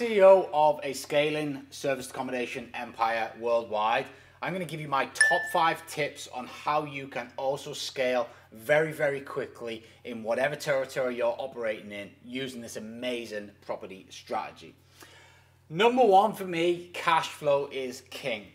CEO of a scaling service accommodation empire worldwide, I'm going to give you my top five tips on how you can also scale very, very quickly in whatever territory you're operating in using this amazing property strategy. Number one for me, cash flow is king.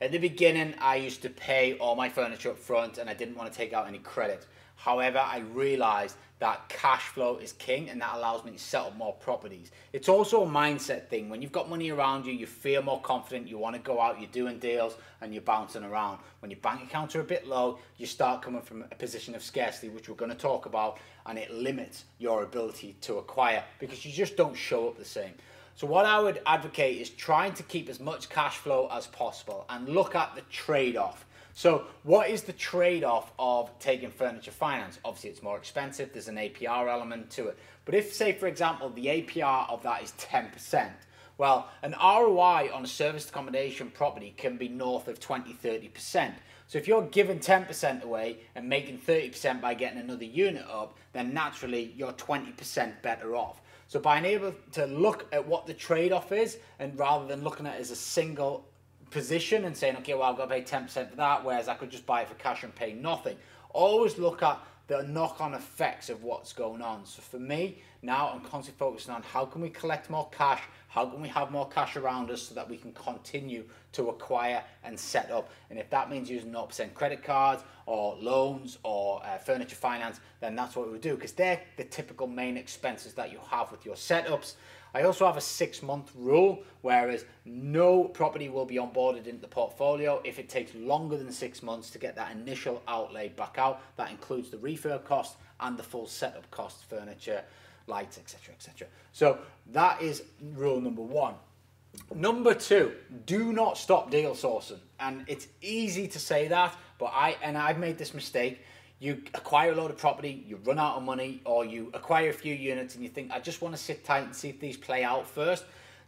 At the beginning, I used to pay all my furniture up front and I didn't want to take out any credit. However, I realized that cash flow is king and that allows me to set up more properties. It's also a mindset thing. When you've got money around you, you feel more confident, you want to go out, you're doing deals and you're bouncing around. When your bank accounts are a bit low, you start coming from a position of scarcity, which we're going to talk about, and it limits your ability to acquire because you just don't show up the same. So what I would advocate is trying to keep as much cash flow as possible and look at the trade-off. So what is the trade-off of taking furniture finance? Obviously it's more expensive, there's an APR element to it. But if say for example the APR of that is 10%, well an ROI on a serviced accommodation property can be north of 20, 30%. So if you're giving 10% away and making 30% by getting another unit up, then naturally you're 20% better off. So by being able to look at what the trade-off is and rather than looking at it as a single position and saying, okay, well, I've got to pay 10% for that, whereas I could just buy it for cash and pay nothing. Always look at the knock-on effects of what's going on. So for me, now I'm constantly focusing on how can we collect more cash, how can we have more cash around us so that we can continue to acquire and set up. And if that means using 0% credit cards or loans or uh, furniture finance, then that's what we would do because they're the typical main expenses that you have with your setups. I also have a six month rule, whereas no property will be onboarded into the portfolio if it takes longer than six months to get that initial outlay back out. That includes the refurb cost and the full setup cost, furniture, lights, etc., etc. So that is rule number one. Number two, do not stop deal sourcing. And it's easy to say that, but I and I've made this mistake you acquire a load of property, you run out of money, or you acquire a few units and you think, I just want to sit tight and see if these play out first.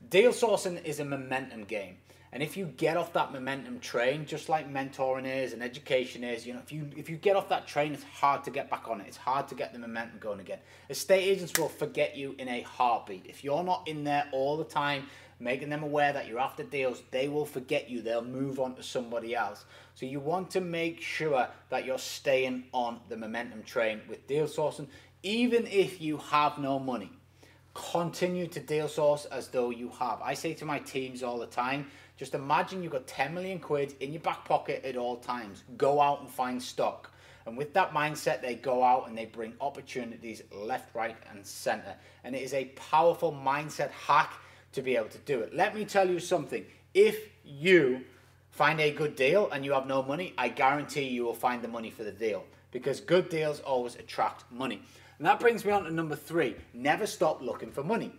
Deal sourcing is a momentum game. And if you get off that momentum train, just like mentoring is and education is, you know, if you if you get off that train, it's hard to get back on it. It's hard to get the momentum going again. Estate agents will forget you in a heartbeat. If you're not in there all the time, making them aware that you're after deals, they will forget you. They'll move on to somebody else. So you want to make sure that you're staying on the momentum train with deal sourcing, even if you have no money. Continue to deal source as though you have. I say to my teams all the time, just imagine you've got 10 million quid in your back pocket at all times. Go out and find stock. And with that mindset, they go out and they bring opportunities left, right, and center. And it is a powerful mindset hack to be able to do it. Let me tell you something. If you find a good deal and you have no money, I guarantee you will find the money for the deal because good deals always attract money. And that brings me on to number three never stop looking for money.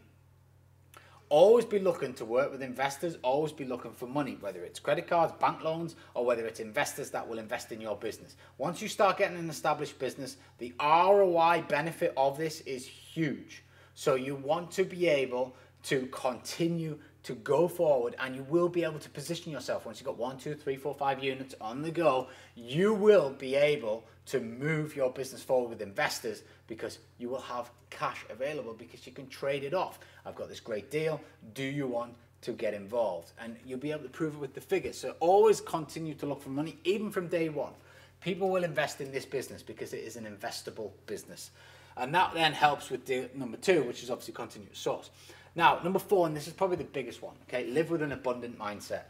Always be looking to work with investors, always be looking for money, whether it's credit cards, bank loans, or whether it's investors that will invest in your business. Once you start getting an established business, the ROI benefit of this is huge. So you want to be able to continue to go forward and you will be able to position yourself. Once you've got one two three four five units on the go you will be able to move your business forward with investors because you will have cash available because you can trade it off. I've got this great deal. Do you want to get involved? And you'll be able to prove it with the figures. So always continue to look for money even from day one. People will invest in this business because it is an investable business. And that then helps with the number two which is obviously continuous source now, number four, and this is probably the biggest one, okay, live with an abundant mindset.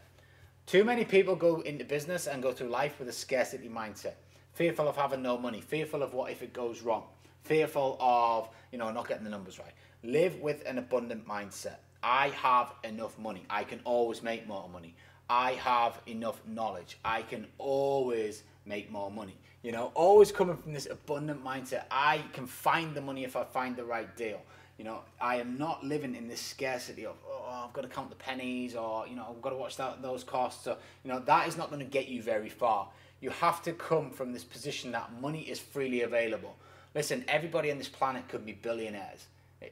Too many people go into business and go through life with a scarcity mindset, fearful of having no money, fearful of what if it goes wrong, fearful of, you know, not getting the numbers right. Live with an abundant mindset. I have enough money. I can always make more money. I have enough knowledge. I can always make more money. You know, always coming from this abundant mindset. I can find the money if I find the right deal. You know, I am not living in this scarcity of oh, oh I've got to count the pennies or you know I've got to watch that those costs. So you know that is not going to get you very far. You have to come from this position that money is freely available. Listen, everybody on this planet could be billionaires.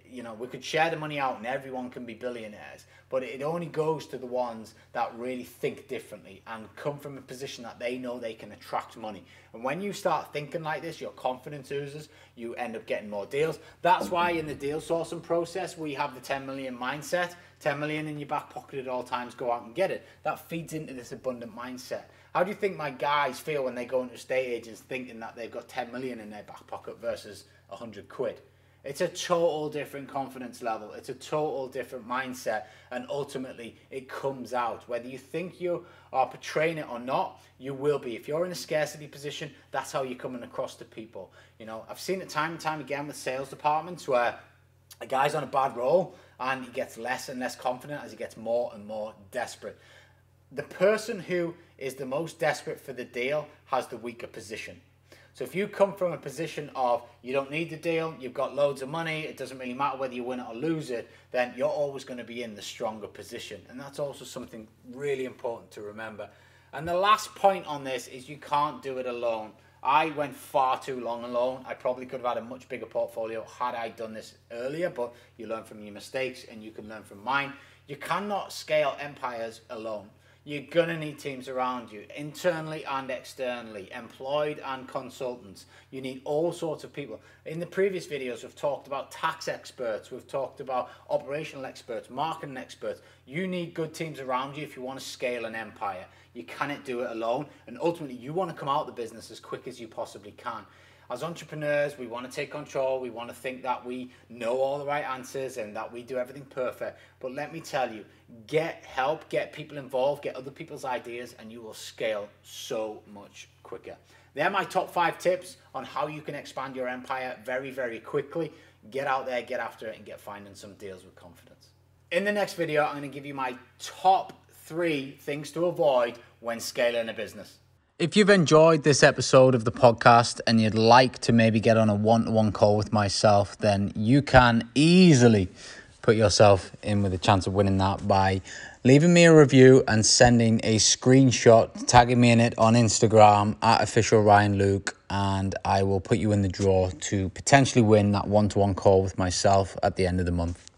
You know, we could share the money out and everyone can be billionaires, but it only goes to the ones that really think differently and come from a position that they know they can attract money. And when you start thinking like this, your confidence oozes, you end up getting more deals. That's why in the deal sourcing process, we have the 10 million mindset 10 million in your back pocket at all times, go out and get it. That feeds into this abundant mindset. How do you think my guys feel when they go into estate agents thinking that they've got 10 million in their back pocket versus 100 quid? It's a total different confidence level. It's a total different mindset. And ultimately, it comes out. Whether you think you are portraying it or not, you will be. If you're in a scarcity position, that's how you're coming across to people. You know, I've seen it time and time again with sales departments where a guy's on a bad roll and he gets less and less confident as he gets more and more desperate. The person who is the most desperate for the deal has the weaker position. So if you come from a position of you don't need the deal, you've got loads of money, it doesn't really matter whether you win it or lose it, then you're always going to be in the stronger position. And that's also something really important to remember. And the last point on this is you can't do it alone. I went far too long alone. I probably could have had a much bigger portfolio had I done this earlier, but you learn from your mistakes and you can learn from mine. You cannot scale empires alone. You're going to need teams around you, internally and externally, employed and consultants. You need all sorts of people. In the previous videos, we've talked about tax experts, we've talked about operational experts, marketing experts. You need good teams around you if you want to scale an empire. You cannot do it alone. And ultimately, you want to come out of the business as quick as you possibly can as entrepreneurs, we want to take control. We want to think that we know all the right answers and that we do everything perfect. But let me tell you, get help, get people involved, get other people's ideas, and you will scale so much quicker. They're my top five tips on how you can expand your empire very, very quickly. Get out there, get after it, and get finding some deals with confidence. In the next video, I'm going to give you my top three things to avoid when scaling a business. If you've enjoyed this episode of the podcast and you'd like to maybe get on a one to one call with myself, then you can easily put yourself in with a chance of winning that by leaving me a review and sending a screenshot, tagging me in it on Instagram at official Ryan Luke, and I will put you in the draw to potentially win that one to one call with myself at the end of the month.